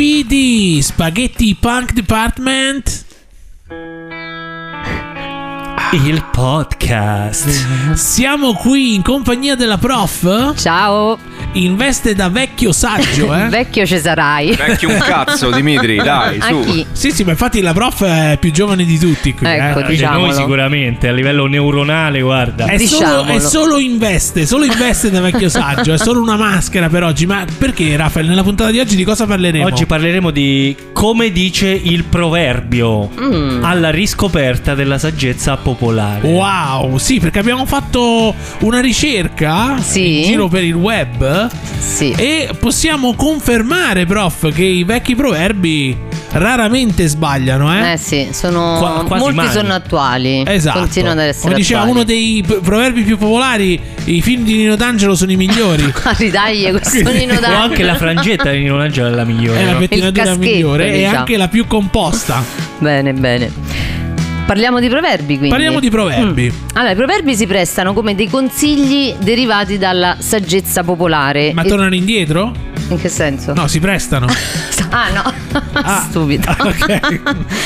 Speedy, Spaghetti Punk Department. Il podcast. Siamo qui in compagnia della prof. Ciao, In veste da vecchio saggio, eh? vecchio Cesarai. Vecchio un cazzo, Dimitri, dai, A su. chi? Sì, sì, ma infatti la prof è più giovane di tutti qui. Ecco, eh. Diciamolo. noi sicuramente a livello neuronale, guarda. È solo, Diciamolo. è solo in veste, solo in veste da vecchio saggio, è solo una maschera per oggi. Ma perché, Rafael, nella puntata di oggi di cosa parleremo? Oggi parleremo di come dice il proverbio Mm. alla riscoperta della saggezza popolare. Wow, sì, perché abbiamo fatto una ricerca Sì. in giro per il web Sì. e possiamo confermare, prof, che i vecchi proverbi raramente sbagliano, eh? Eh sì, sono Qua- quasi molti mai. sono attuali. Esatto. Continuano ad essere Come diceva attuali. uno dei p- proverbi più popolari, i film di Nino D'Angelo sono i migliori. Ah, ridagli questo Nino O D'Angelo. anche la frangetta di Nino Angelo è la migliore. È la pettinatura caschetto, migliore e diciamo. anche la più composta. Bene, bene. Parliamo di proverbi quindi. Parliamo di proverbi. Allora, i proverbi si prestano come dei consigli derivati dalla saggezza popolare. Ma E- tornano indietro? In che senso? No, si prestano. Ah, no. Ah, Stupido. ok,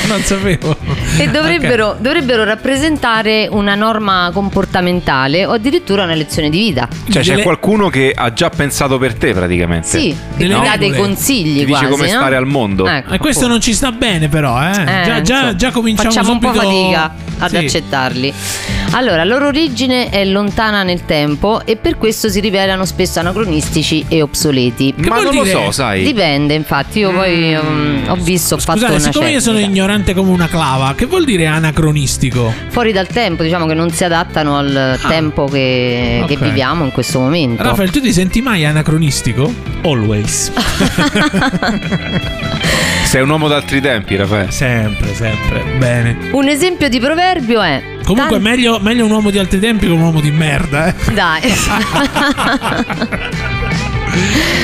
non sapevo. E dovrebbero, Ok. dovrebbero rappresentare una norma comportamentale o addirittura una lezione di vita. Cioè, c'è qualcuno che ha già pensato per te, praticamente. Sì, che Delle ti dà dei consigli Ti dice quasi, come no? stare al mondo. Ecco, E questo appunto. non ci sta bene, però, eh. Eh, già, già, insomma, già cominciamo Facciamo subito... un po' fatica ad Sì. accettarli. Allora, la loro origine è lontana nel tempo e per questo si rivelano spesso anacronistici e obsoleti. Che Ma non lo dire? so, sai. Dipende, infatti, io poi um, ho visto, ho fatto Scusate, una siccome io sono ignorante come una clava, che vuol dire anacronistico? Fuori dal tempo, diciamo che non si adattano al tempo che, che Ah. ok. viviamo in questo momento. Rafael, tu ti senti mai anacronistico? Always. Sei un uomo d'altri tempi, Raffaele. sempre, sempre. Bene. Un esempio di proverbio è. Comunque, meglio, meglio un uomo di altri tempi che un uomo di merda, eh. Dai.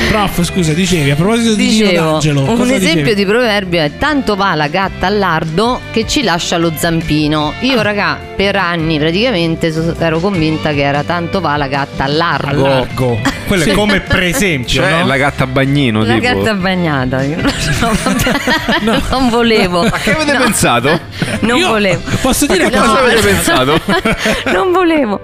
Prof, scusa, dicevi a proposito di Dicevo, D'Angelo. un cosa esempio dicevi? di proverbio è tanto va la gatta al lardo che ci lascia lo zampino. Io, Ah. raga, per anni praticamente ero convinta che era tanto va la gatta al largo. Al largo. Quello è come per esempio, Cioè, no? la gatta a bagnino, La tipo. gatta bagnata. No, vabbè, Non volevo. Ma che avete No. pensato? Non Io volevo. Posso dire Che che cosa avete pensato? non volevo.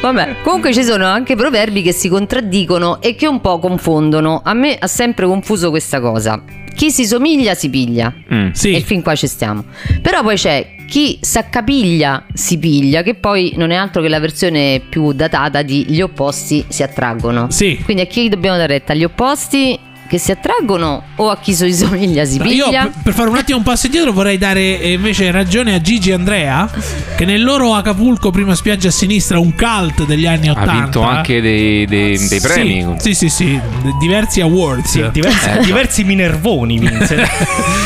Vabbè, comunque ci sono anche proverbi che si contraddicono e che un po' confondono. A me ha sempre confuso questa cosa. Chi si somiglia si piglia. Mm. Sì. E fin qua ci stiamo. Però poi c'è chi s'accapiglia si piglia, che poi non è altro che la versione più datata di gli opposti si attraggono. Sì. Quindi a chi dobbiamo dare retta? Agli opposti che si attraggono o a chi si somiglia si No, Io piglia? per, fare un attimo un passo indietro vorrei dare eh, invece ragione a Gigi e Andrea che nel loro Acapulco prima spiaggia a sinistra un cult degli anni Ha 80 vinto anche dei, dei- dei premi. Sì, sì, sì, diversi awards. Sì, diversi, Ecco. diversi minervoni vinse.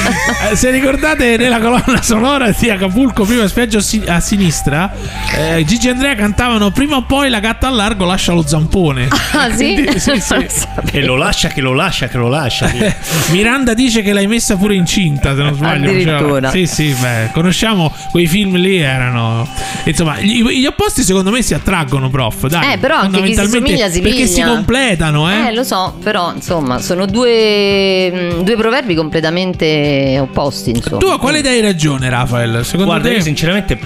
Eh, Se ricordate nella colonna sonora di Acapulco prima spiaggia a si- a sinistra, eh, Gigi e Andrea cantavano prima o poi la gatta al largo lascia lo zampone. Ah sì? Quindi, sì, sì. che lo lascia, che lo lascia, che lo lascia. Miranda dice che l'hai messa pure incinta, se non sbaglio. Addirittura. Cioè, sì, sì, beh, conosciamo quei film lì, erano. Insomma, gli, gli opposti secondo me si attraggono, prof. Dai, Eh, però anche chi si somiglia si Perché si completano, eh. Eh, lo so, però insomma, sono due, mh, due proverbi completamente opposti. Insomma. tu a quale dai ragione, Rafael? Secondo Guarda, te? io sinceramente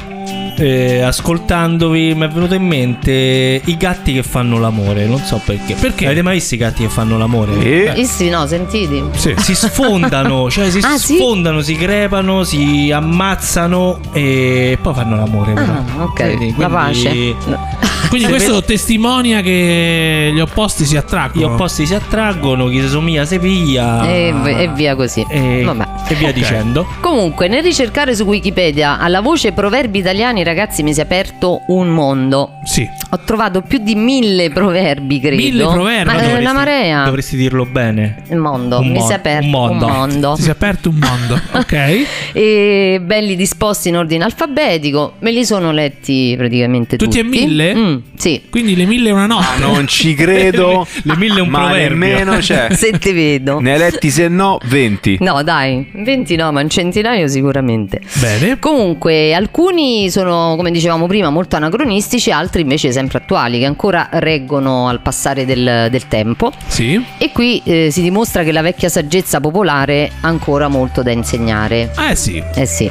eh, ascoltandovi mi è venuto in mente i gatti che fanno l'amore, non so perché. Perché? Avete mai visto i gatti che fanno l'amore? Sì, no, sentiti. Sì. Si sfondano, cioè si Ah, sì? sfondano, si crepano, si ammazzano e poi fanno l'amore. però. Ah, ok. Vedi, La quindi pace. Quindi Se questo testimonia che gli opposti si Gli attraggono. opposti si attraggono, chi si somiglia si piglia. E, e via così. E, Vabbè. e via dicendo. Comunque, nel ricercare su Wikipedia alla voce proverbi italiani, ragazzi, mi si è aperto un mondo. Sì. Ho trovato più di mille proverbi, credo. Mille proverbi? Ma Ma è dovresti- una marea. Dovresti dirlo bene. Il mondo, Un mi mon- si è aperto un mondo. un mondo. Si è aperto un mondo, ok? e belli disposti in ordine alfabetico. Me li sono letti praticamente tutti. Tutti e mille? Mm, sì. Quindi le mille e una notte. non ci credo. Le mille è un ma proverbio. nemmeno c'è. Se te vedo. Ne hai letti se no 20. No, dai, 20 no, ma un centinaio sicuramente. Bene. Comunque, alcuni sono sono, come dicevamo prima, molto anacronistici, altri invece sempre attuali, che ancora reggono al passare del, del tempo. Sì. E qui eh, si dimostra che la vecchia saggezza popolare ha ancora molto da insegnare. Eh sì. Eh sì.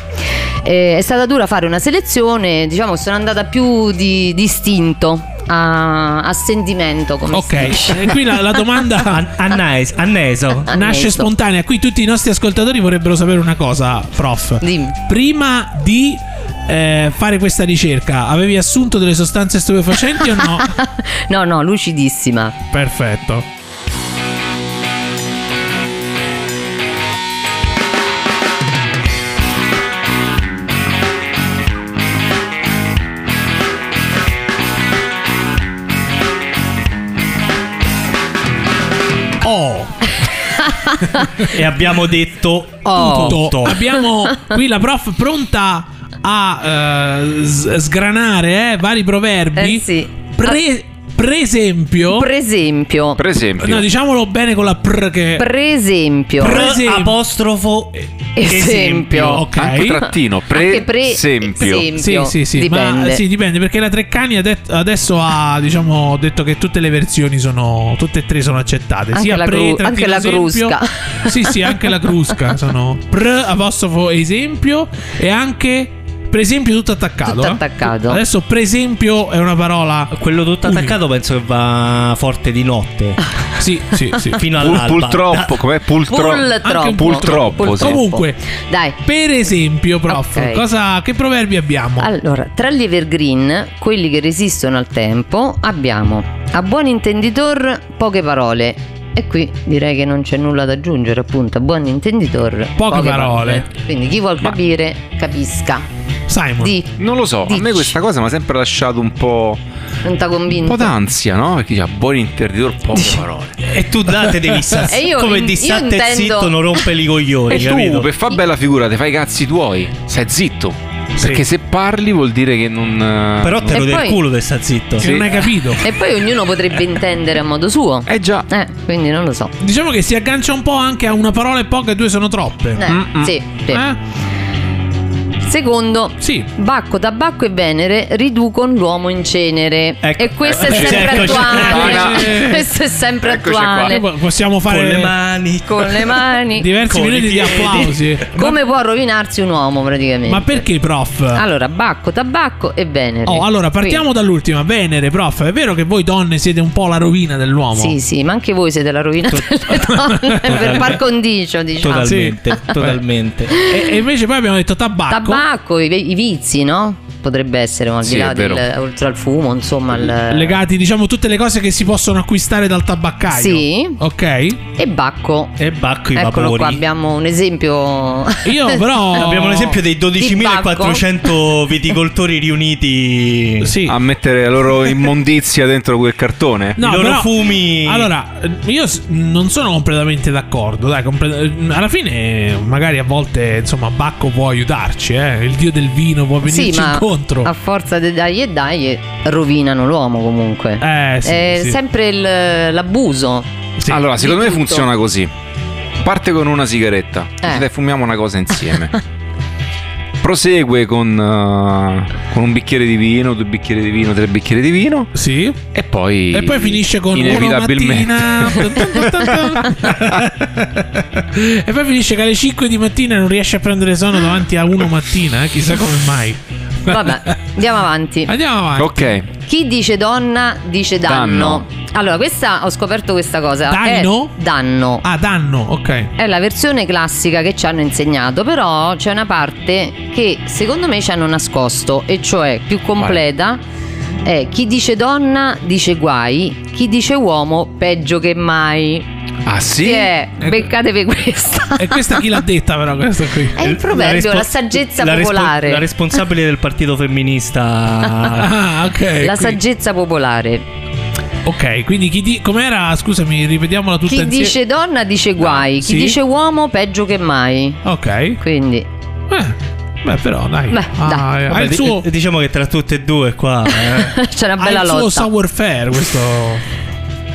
Eh, è stata dura fare una selezione, diciamo che sono andata più di distinto a, a sentimento. Come Ok, e qui la, la domanda An- annes- anneso. Anneso. nasce spontanea. Qui tutti i nostri ascoltatori vorrebbero sapere una cosa, prof. Dimmi. Prima di eh, fare questa ricerca, avevi assunto delle sostanze stupefacenti o no? no, no, lucidissima. Perfetto. Oh, E abbiamo detto Oh. tutto. tutto. Abbiamo qui la prof pronta a eh, sgranare eh, vari proverbi. Eh sì. Pre, per esempio, Per esempio. Per esempio, no, diciamolo bene con la pr che Per esempio. Pre- Pre- esempio. apostrofo Esempio. ok. anche trattino, Anche per esempio. esempio. Sì, sì, sì, Dipende. ma sì, dipende perché la Treccani adesso ha diciamo detto che tutte le versioni sono tutte e tre sono accettate, Anche sia la pre trattino anche la esempio- crusca. Sì, sì, anche la crusca sono pr apostrofo esempio e anche per esempio tutto attaccato. Tutto eh. attaccato. Adesso per esempio è una parola Quello tutto Unica. attaccato penso che va forte di notte. Sì, sì, sì. Fino Pul- all'alba. purtroppo, com'è? Pultroppo. Pull troppo. purtroppo, sì. Comunque, Dai. per esempio, prof, Ok. cosa, che proverbi abbiamo? Allora, tra gli evergreen, quelli che resistono al tempo, abbiamo a buon intenditor poche parole. E qui direi che non c'è nulla da aggiungere, appunto, a buon intenditor Poche parole. Quindi chi vuol Ma- capire, capisca. Simon. Di, Non lo so, a me Dici. questa cosa mi ha sempre lasciato un po', non t'ha un po' d'ansia, no? Perché dice, buon interditore, poche parole. E tu date devi stare E io- come di state intendo- zitto, non rompe i coglioni, E tu, capito? per far bella figura, ti fai i cazzi tuoi, stai zitto. Sì. Perché se parli vuol dire che non... eh, Però te lo del poi- culo te sta zitto. Sì. non hai capito. E poi ognuno potrebbe intendere a modo suo. Eh già. Eh, quindi non lo so. Diciamo che si aggancia un po' anche a una parola e poche e due sono troppe. Eh, sì, sì. Eh? Secondo, Sì. Bacco, tabacco e Venere riducono l'uomo in cenere. Ecco. e questo è Eccoci. sempre Eccoci. attuale. Ah, questo è sempre Eccoci qua. attuale. Po- possiamo Con fare le mani. Con le mani. diversi Con minuti di applausi. Come può rovinarsi un uomo praticamente? Ma, ma perché, prof? Allora, Bacco, tabacco e Venere. Oh, allora partiamo dall'ultima. Venere, prof. È vero che voi donne siete un po' la rovina dell'uomo? Quindi- Sì, sì, ma anche voi siete la rovina delle donne per par condicio, diciamo. Totalmente, totalmente. E, e invece poi abbiamo detto tabacco. Tabacco, i, i vizi, no? Potrebbe essere, ma al Sì, di là del, oltre al fumo, insomma, il- Legati, diciamo, tutte le cose che si possono acquistare dal tabaccaio. Sì. Ok. E Bacco. E bacco i Eccolo vapori. qua, abbiamo un esempio. Io però. Abbiamo l'esempio dei Di bacco. 12.400 viticoltori riuniti. Sì. A mettere la loro immondizia dentro quel cartone. No, I loro però- fumi. Allora, io non sono completamente d'accordo. Dai, compre- eh, alla fine, magari a volte, insomma, Bacco può aiutarci. Eh? Il dio del vino può venirci sì, ma incontro. A forza di dai e dai rovinano l'uomo comunque. Eh, sì, È sì. sempre il- l'abuso. Sì. Allora, secondo me tutto. funziona così. Parte con una sigaretta. Eh. Dai, fumiamo una cosa insieme. Prosegue con, eh, con un bicchiere di vino, due bicchieri di vino, tre bicchieri di vino. Sì. E poi. E poi finisce con Inevitabilmente. mattina. e poi finisce che alle 5 di mattina non riesce a prendere sonno davanti a uno mattina. eh, Chissà come mai. Vabbè, andiamo avanti. Andiamo avanti. ok. Chi dice donna dice danno. Danno. Allora, questa ho scoperto questa cosa. Danno? È danno. Ah, danno, ok. È la versione classica che ci hanno insegnato, però c'è una parte che secondo me ci hanno nascosto, e cioè più completa. È chi dice donna dice guai, chi dice uomo peggio che mai. Ah, sì? Che è? Beccatevi questa. E questa chi l'ha detta, però? Questa qui. È il proverbio, la, respo- saggezza la respo- popolare. la responsabile del partito femminista. Ah, ok. La qui- saggezza popolare. Ok, quindi chi di... com'era? Scusami, ripetiamola tutta Chi insieme. dice donna dice guai, chi sì. dice uomo peggio che mai. Ok. Quindi, Eh, beh, però dai. Beh, Ah, dai. eh, Vabbè, il di- suo, diciamo che tra tutte e due qua. eh. c'è una ha bella il suo lotta. sour fair questo,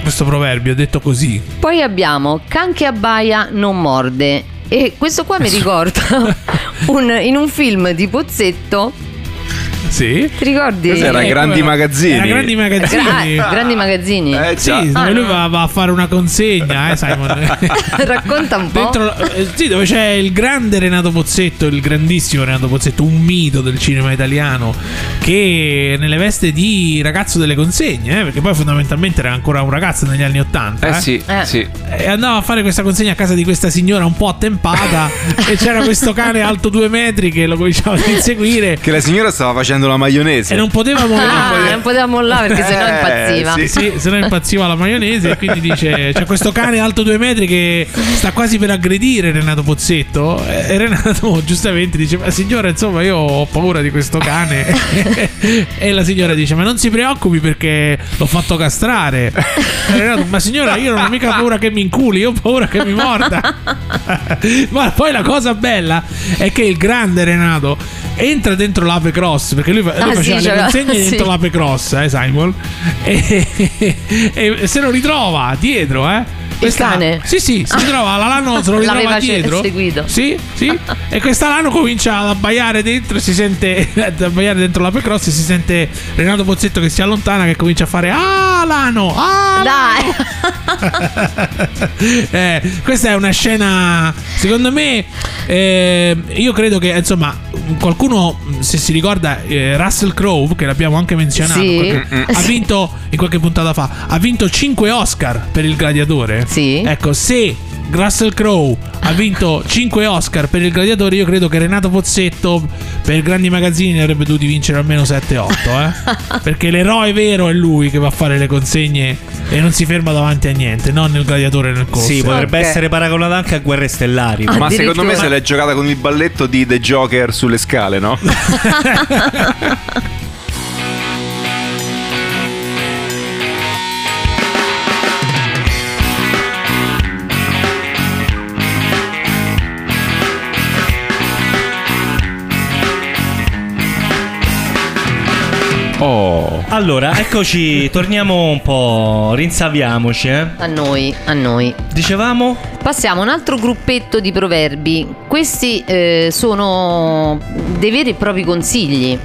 questo proverbio, detto così. Poi abbiamo Can che abbaia non morde. E questo qua mi ricorda un- in un film di Pozzetto Sì. Ti ricordi? Eh, Grandi come- Magazzini. Era grandi magazzini. Ah, grandi magazzini. Eh, Sì, dove lui va, va a fare una consegna, eh, Simon. Racconta un po'. Dentro, eh, sì, dove c'è il grande Renato Pozzetto, il grandissimo Renato Pozzetto, un mito del cinema italiano, che nelle veste di ragazzo delle consegne, eh, perché poi fondamentalmente era ancora un ragazzo negli anni Ottanta. Eh sì, Eh. sì. E andava a fare questa consegna a casa di questa signora un po' attempata e c'era questo cane alto due metri che lo cominciava ad inseguire Che la signora stava facendo la maionese. e non poteva Ah, mollare. non poteva mollare perché sennò Eh, impazziva. sì. Sì, se no impazziva la maionese e quindi dice c'è questo cane alto due metri che sta quasi per aggredire Renato Pozzetto e Renato giustamente dice ma signora insomma io ho paura di questo cane e la signora dice ma non si preoccupi perché l'ho fatto castrare e Renato ma signora io non ho mica paura che mi inculi io ho paura che mi morda ma poi la cosa bella è che il grande Renato entra dentro l'ape cross perché lui, lui Ah, faceva sì, le consegne sì. dentro l'ape cross eh Simon e, e se lo ritrova dietro eh Questa- cane? Sì, sì, si ritrova la Lano, se lo ritrova dietro. seguito. Sì, sì. e questa Lano comincia ad abbaiare dentro e si sente ad abbaiare dentro l'ape cross e si sente Renato Pozzetto che si allontana che comincia a fare "Ah, Lano! Ah, Dai. eh, questa è una scena, secondo me, eh, io credo che, insomma, qualcuno, se si ricorda, eh, Russell Crowe, che l'abbiamo anche menzionato, Sì. qualche- ha vinto, in qualche puntata fa, ha vinto 5 Oscar per il gladiatore. Sì. Ecco, se Russell Crowe ha vinto 5 Oscar per il gladiatore, io credo che Renato Pozzetto per grandi magazzini ne avrebbe dovuti vincere almeno 7-8, eh? Perché l'eroe vero è lui che va a fare le consegne e non si ferma davanti a niente, non nel gladiatore nel corso. Sì, potrebbe Ok. essere paragonato anche a Guerre Stellari. Ah, Ma secondo me se l'è giocata con il balletto di The Joker sulle scale, no? Allora, eccoci, torniamo un po', rinsaviamoci, eh. A noi, a noi. Dicevamo? Passiamo a un altro gruppetto di proverbi. Questi eh, sono dei veri e propri consigli.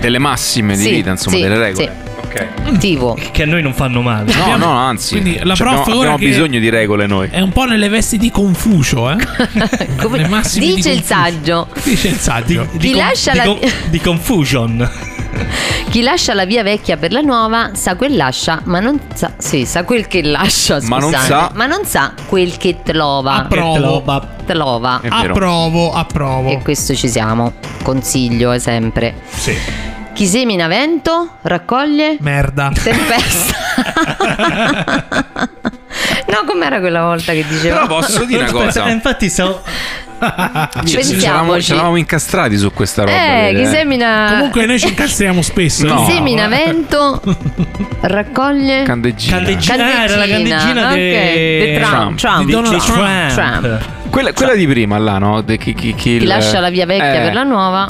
Delle massime di Sì, vita, insomma, sì, delle regole. sì. Ok. Tipo. Che a noi non fanno male. No, no, anzi. Quindi la Cioè, prof abbiamo, ora abbiamo che- bisogno di regole noi. È un po' nelle vesti di Confucio, eh? Come- Le massime di dice il Confucio. saggio. Dice il saggio. Chi con- lascia di la- con- di confusion. Chi lascia la via vecchia per la nuova sa quel lascia, ma non sa. Sì, sa quel che lascia. Ma non sa- ma non sa quel che trova. Approvo. Trova. Approvo, approvo. E questo ci siamo. Consiglio, è sempre. Sì. Chi semina vento raccoglie Merda. tempesta. no, com'era quella volta che diceva? Però posso dire una cosa. eh, infatti stavo... Ci- ci eravamo, eravamo incastrati su questa roba. eh, chi eh. semina. Comunque noi ci incastriamo spesso. No. Chi semina eh. vento raccoglie Candeggina. Candeggina. Ah, era la candeggina ok. de- De Trump. Trump. Trump. Di Donald Di Trump. Trump. Quella, quella di prima, là, no? De- chi, chi- chi Chi il- lascia la via vecchia eh, per la nuova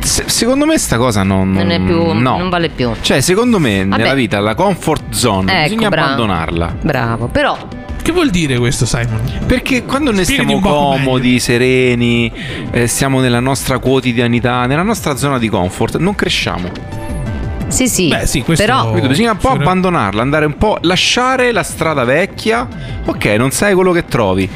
se- secondo me sta cosa non, non è più. no. non vale più. Cioè, secondo me Vabbè. nella vita la comfort zone Ecco, bisogna bravo. abbandonarla. Bravo. Però Che vuol dire questo, Simon? Perché quando noi Spiegati stiamo comodi, sereni, eh, stiamo nella nostra quotidianità, nella nostra zona di comfort, non cresciamo. sì, sì. Beh, sì, questo- Però Quindi bisogna un po' abbandonarla, andare un po', lasciare la strada vecchia. Ok, non sai quello che trovi.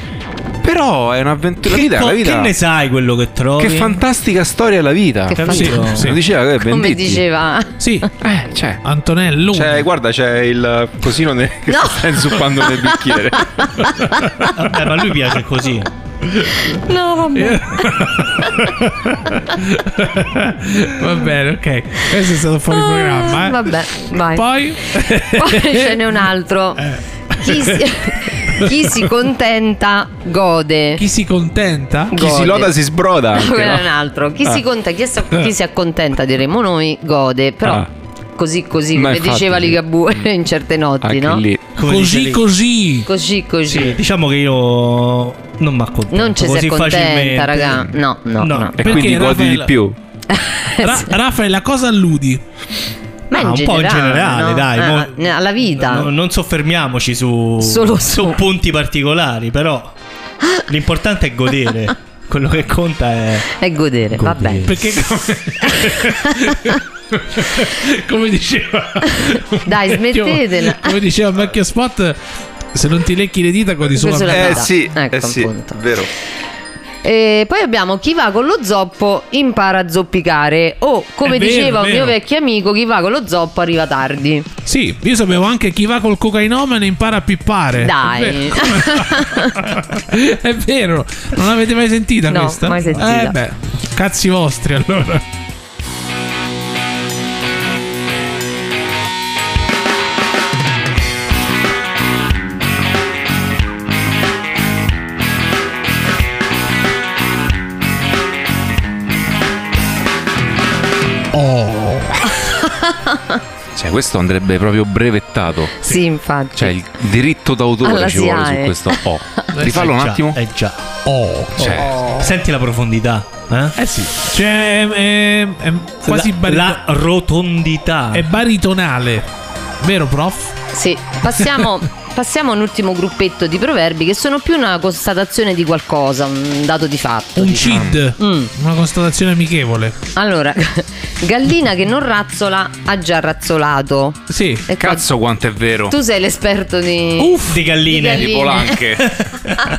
Però è un'avventura. La Che, vita, co- la vita. che ne sai quello che trovi? Che fantastica storia è la vita. Che fa- Sì. Lo diceva che come Venditti. diceva. Sì, Eh, c'è. Antonello. C'è, guarda, c'è il cosino ne- che No. sta inzuppando nel bicchiere. Vabbè, ma a lui piace così. No, vabbè. Va bene, ok. Questo è stato fuori programma. Eh. Ah, Vabbè, vai. Poi, Poi ce n'è un altro. Chi si, chi si contenta gode. chi si contenta? Chi si loda si sbroda. Anche, Quello è un no? altro. Chi, Ah. si conta, chi, si, chi si accontenta, diremo noi, gode. Però Ah. così così, Ma come infatti, diceva. Ligabue in certe notti, no? lì. Così, così. Così così. Sì, diciamo che io non mi accontento Non ci si così accontenta, facilmente. raga. No, no, No. no. E Perché, quindi godi Raffaele? di più. Ra- Raffaele, a cosa alludi? Ma Ah, in un po' in generale, no? dai, Ah, mo- alla vita. No, non soffermiamoci su, Solo su su. punti particolari, però l'importante è godere. Quello che conta è. È godere, va Godere. bene. Perché come, come diceva Dai, vecchio- smettetela. Come diceva un vecchio spot, se non ti lecchi le dita godi solo a me. Eh sì, Ecco, eh sì, vero. E poi abbiamo chi va con lo zoppo impara a zoppicare. O, come È vero, diceva un mio vecchio amico, chi va con lo zoppo arriva tardi. Sì, io sapevo anche chi va col cocainomane impara a pippare. Dai. È vero. È vero. Non l'avete mai sentita No, questa? mai sentita. Eh beh, cazzi vostri allora. Cioè, questo andrebbe proprio brevettato. Sì, infatti. Cioè, il diritto d'autore Alla ci vuole su questo. Oh, rifallo Eh un attimo. Eh già. Oh. Cioè, Senti la profondità. Eh? Eh sì. Cioè, è, è- è quasi la, barito- la rotondità. è baritonale. Vero, prof? Sì, passiamo, passiamo a un ultimo gruppetto di proverbi che sono più una constatazione di qualcosa, un dato di fatto. Un diciamo. CID. Mm. Una constatazione amichevole. Allora, gallina che non razzola ha già razzolato. Sì. E qua- cazzo quanto è vero. Tu sei l'esperto di... Uff. di galline. Di Di galline. polanche.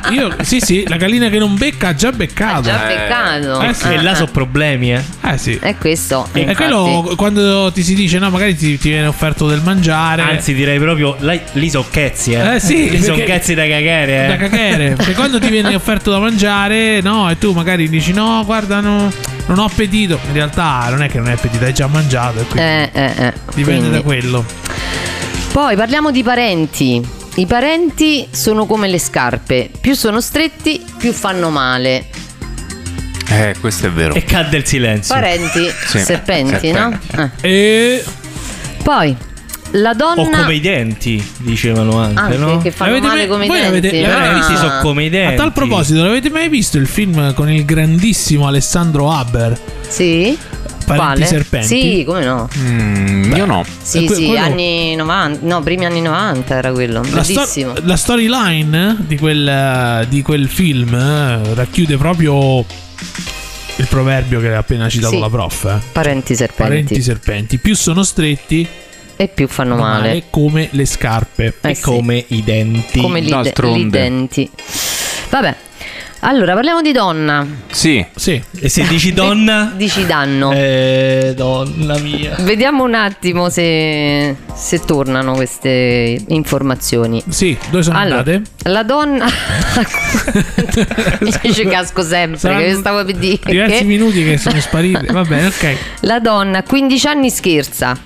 Io, sì, sì, la gallina che non becca ha già beccato. Già Eh, peccato. eh sì, E là sono problemi, eh. Eh sì. È questo. E infatti. quello quando ti si dice no, magari ti, ti viene offerto del mangiare. Anzi, direi proprio. Lì sono cazzi, eh. Eh, sì, sono cazzi da cagare, eh. da cagare. Perché quando ti viene offerto da mangiare, no, e tu magari dici no, guarda, no, non ho appetito. In realtà non è che non hai appetito, hai già mangiato. E quindi Eh, eh, eh. dipende Quindi. da quello. Poi parliamo di parenti. I parenti sono come le scarpe, più sono stretti, più fanno male. Eh, questo è vero. E cadde il silenzio. Parenti, Sì, serpenti, no? serpenti. Eh. E Poi la donna O come i denti, dicevano anche, anche no? che fanno L'avete male mai- come i denti. l'avete I Ah. denti sono come i denti. a tal proposito, l'avete mai visto il film con il grandissimo Alessandro Haber? Sì? Parenti Quale? serpenti? Sì, come no? Mm, io no. Sì, Eh, que- sì, quello- anni 90, no, primi anni 90 era quello, La, sto- bellissimo. la storyline di quel, di quel film eh, racchiude proprio il proverbio che ha appena citato Sì. la prof. eh. Parenti serpenti. Parenti serpenti. Più sono stretti, e più fanno male. male come le scarpe. Eh E sì. come i denti. come li, d'altronde. li denti. Vabbè. Allora, parliamo di donna. Sì. Sì. E se dici donna? Dici danno. Eh, donna mia. Vediamo un attimo se, se tornano queste informazioni. Sì, dove sono Allora, andate? la donna. Ci casco sempre. Saranno Che stavo per dire. Diversi che minuti che sono spariti. Va bene, ok. La donna a 15 anni scherza,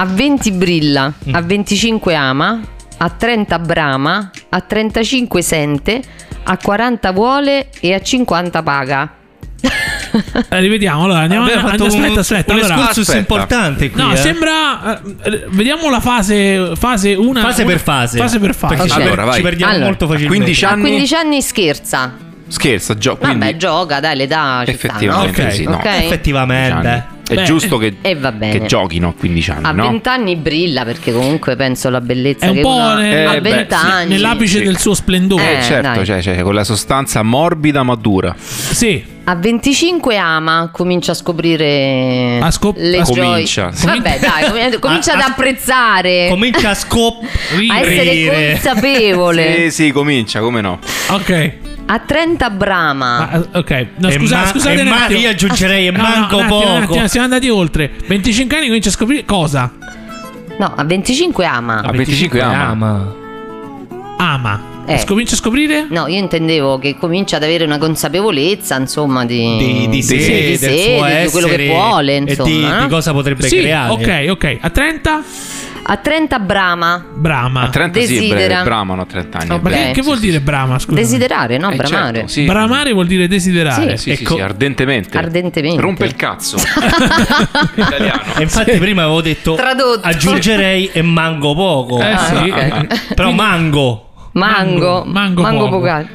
a 20 brilla, Mm. a 25 ama, a 30 brama, a 35 sente, a 40 vuole e a 50 paga. Eh, rivediamo. Allora, andiamo avanti. fatto Aspetta, un, aspetta. un allora, aspetta. importante qui. No, eh. sembra. eh, vediamo la fase. Fase una. Fase una- per fase. Fase per fase. Perché ci, per- Allora, vai. ci perdiamo Allora, molto a facilmente. 15 A Anni? 15 anni scherza. Scherza, gio- quindi Vabbè, gioca, dai, l'età ci sta, no? effettivamente Ok. sì, no. Ok. 15 Effettivamente. È Beh, giusto che, E va bene. che giochino a 15 anni, A no? 20 anni brilla perché comunque penso alla bellezza È un che po' uno nel- ha eh, 20 beh, sì, anni. Nell'apice Sì. del suo splendore. Eh, certo, dai. cioè, cioè, quella sostanza morbida ma dura. Sì. A 25 ama, comincia a scoprire A scop- le. Comincia. Vabbè, dai, com- comincia A- ad apprezzare, Comincia a scop. a essere consapevole. Sì, sì, comincia, come no? Ok. A 30 brama. Ah, ok. No, scusa, ma- scusate ma- io aggiungerei e No, no, manco un attimo, un poco. attimo, siamo andati oltre. 25 anni comincia a scoprire cosa? No, a 25 ama. A 25 ama. Ama. Eh. Comincia a scoprire? No, io intendevo che comincia ad avere una consapevolezza, insomma, di, Di, di sé, di del sé, suo di essere quello che vuole, e insomma. di, di cosa potrebbe Sì, creare. ok, ok. A 30? A 30 brama. Brama. A 30 sì, Desidera. bre- bramano a 30 anni. No, è Ma Ok. che, che vuol Sì, dire brama? Scusa. Desiderare, no? Eh, Bramare. certo, sì. Bramare vuol dire desiderare. Sì, sì, Ecco. sì, ardentemente. Ardentemente. Rompe il cazzo. Italiano. E infatti prima avevo detto Tradotto. aggiungerei e mango poco. Eh, Ah, sì. ok. Però mango. Mango. Mango, Mango. Pocazzi.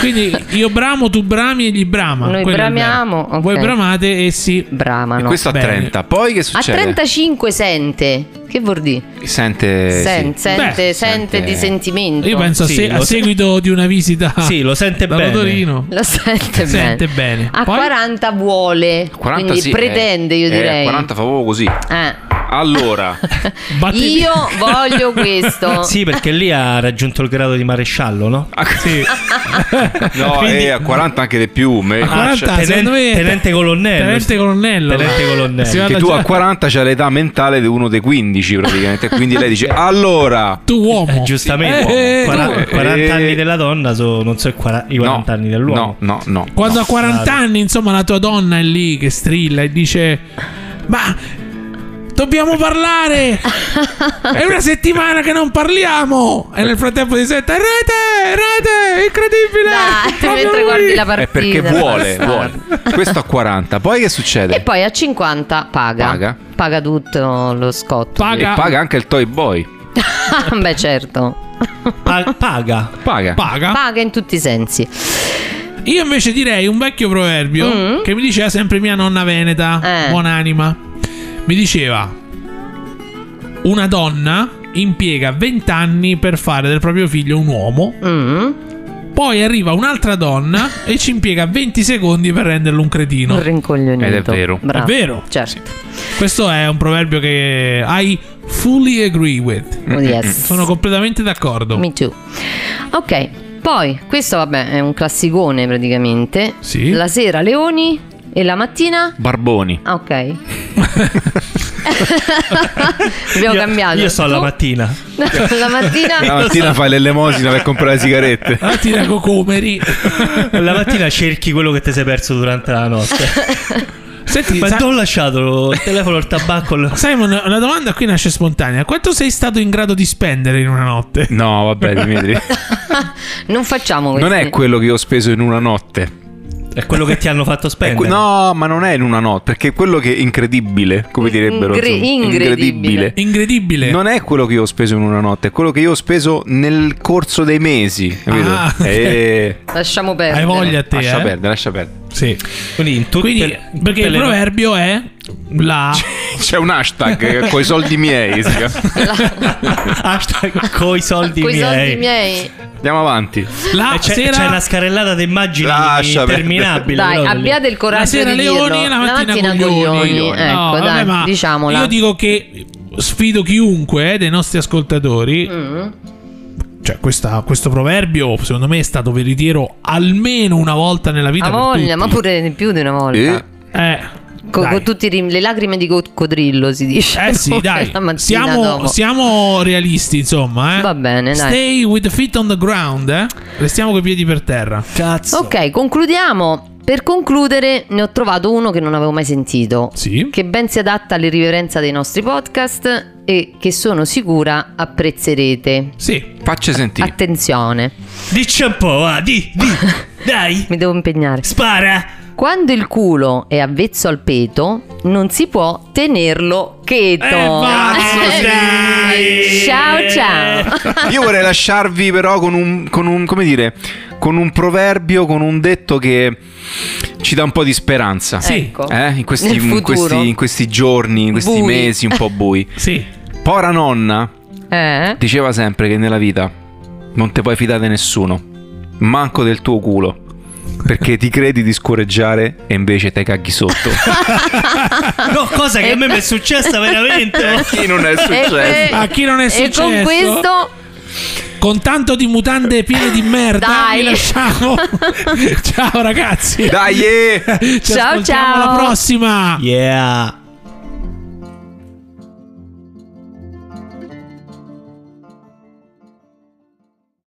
Quindi io bramo, tu brami e gli brama. Noi Quello è il bramiamo, ok. Voi bramate e si Bramano. Questo a Bene. 30. Poi che A succede? 35 sente. Che vuol dire? Sente. Sen- sì. sente, Beh, sente sente- di sentimento. Io penso a, Sì, se- a lo- seguito di una visita Sì, lo sente da bene. Torino. Lo sente, Sente bene. bene. A Poi? 40 vuole. 40 quindi sì, pretende, eh, io eh, direi. 40 fa proprio così. Eh. Allora, Io voglio questo. Sì, perché lì ha raggiunto il grado di maresciallo, no? Sì. no, Quindi- eh, a 40 anche di più. me- A 40 Tenen- secondo me tenente colonnello. Tenente colonnello. Tenente colonnello. Che tu a 40 c'hai l'età mentale di uno dei 15 praticamente. Quindi lei dice: Allora, Tu uomo. Eh, giustamente, Eh, eh, Quara- tu- 40 eh. anni della donna sono, non so, i quara- i 40 no, anni dell'uomo. No, no, no. Quando no. a 40 Claro. anni, insomma, la tua donna è lì che strilla e dice: Ma dobbiamo parlare! È una settimana che non parliamo! E nel frattempo ti sente: Rete! Rete! Incredibile! Dai, mentre lui!" guardi la È partita. perché vuole, vuole. Questo a 40. Poi che succede? E poi a 50 paga. Paga. Paga tutto lo scotto. Paga. E paga anche il Toy Boy. Beh, certo. Pa- paga. Paga. Paga. Paga in tutti i sensi. Io invece direi un vecchio proverbio Mm. che mi diceva sempre mia nonna Veneta, Eh. buonanima. Mi diceva: Una donna impiega 20 anni per fare del proprio figlio un uomo. Mm. Poi arriva un'altra donna e ci impiega 20 secondi per renderlo un cretino. Un rincoglionito. Ed è vero. Bravo. È vero. Certo. Questo è un proverbio che I fully agree with. Oh, yes. Sono completamente d'accordo. Me too. Ok, poi questo vabbè è un classicone praticamente. Sì. La sera leoni e la mattina... Barboni. Ah, ok. Abbiamo Io- cambiato. Io so la Tu? mattina. la mattina... La mattina fai l'elemosina per comprare le sigarette. Ah, tira cocomeri. La mattina cerchi quello che ti sei perso durante la notte. Senti, Ma Sa- ho lasciato il telefono, il tabacco? Simon, una domanda qui nasce spontanea. Quanto sei stato in grado di spendere in una notte? No, vabbè, Dimitri. Non facciamo questo. Non è quello che ho speso in una notte. È quello che ti hanno fatto spendere. que- no, ma non è in una notte, perché quello che è incredibile, come direbbero. Insomma, ingredibile. Incredibile. Non è quello che io ho speso in una notte, è quello che io ho speso nel corso dei mesi. Capito? Ah, ok. Eh, Lasciamo perdere. Hai voglia a te, lascia eh? perdere, lascia perdere. Sì. Quindi in tutte, Quindi, in perché il le- proverbio è la C'è un hashtag con i soldi miei. Hashtag coi soldi Con i miei. soldi miei. Andiamo avanti. la E c'è, sera c'è una scarrellata di immagini Lascia perdere. interminabili. Dai, però, abbiate il coraggio la sera di leoni dirlo. e la mattina, coglioni. Ecco, No, dai, vabbè, ma diciamola. Io dico che sfido chiunque eh, dei nostri ascoltatori. Mm. Cioè, questa- questo proverbio, secondo me, è stato veritiero almeno una volta nella vita. Per voglia, tutti. ma pure più di una volta. Eh, Eh, Co- dai. con tutte le lacrime di coccodrillo si dice. Eh sì, dai. Siamo, siamo realisti, insomma. Eh. Va bene, dai. Stay with the feet on the ground, eh. Restiamo coi piedi per terra. Cazzo. Ok, concludiamo. Per concludere, ne ho trovato uno che non avevo mai sentito. Sì. Che ben si adatta all'irriverenza dei nostri podcast e che sono sicura apprezzerete. Sì. faccia sentire. Attenzione, Dici un po', va, di, di. Dai, mi devo impegnare. spara. Quando il culo è avvezzo al peto, non si può tenerlo cheto. Eh, cazzo, Eh, dai. Ciao ciao. Io vorrei lasciarvi però con un, con un, come dire, con un proverbio, con un detto che ci dà un po' di speranza. Sì. Ecco. Eh, in, questi, in, questi, in questi giorni, in questi Bui. mesi un po' bui. Sì. Pora nonna Eh? diceva sempre che nella vita non ti puoi fidare di nessuno, manco del tuo culo. Perché ti credi di scorreggiare e invece te caghi sotto. No, cosa che a me mi è successa veramente. Chi non è E successo? A chi non è E successo? con questo Con tanto di mutande piene di merda, Dai. vi lasciamo. ciao ragazzi. Dai! Ci Ciao, ciao. alla prossima. Yeah.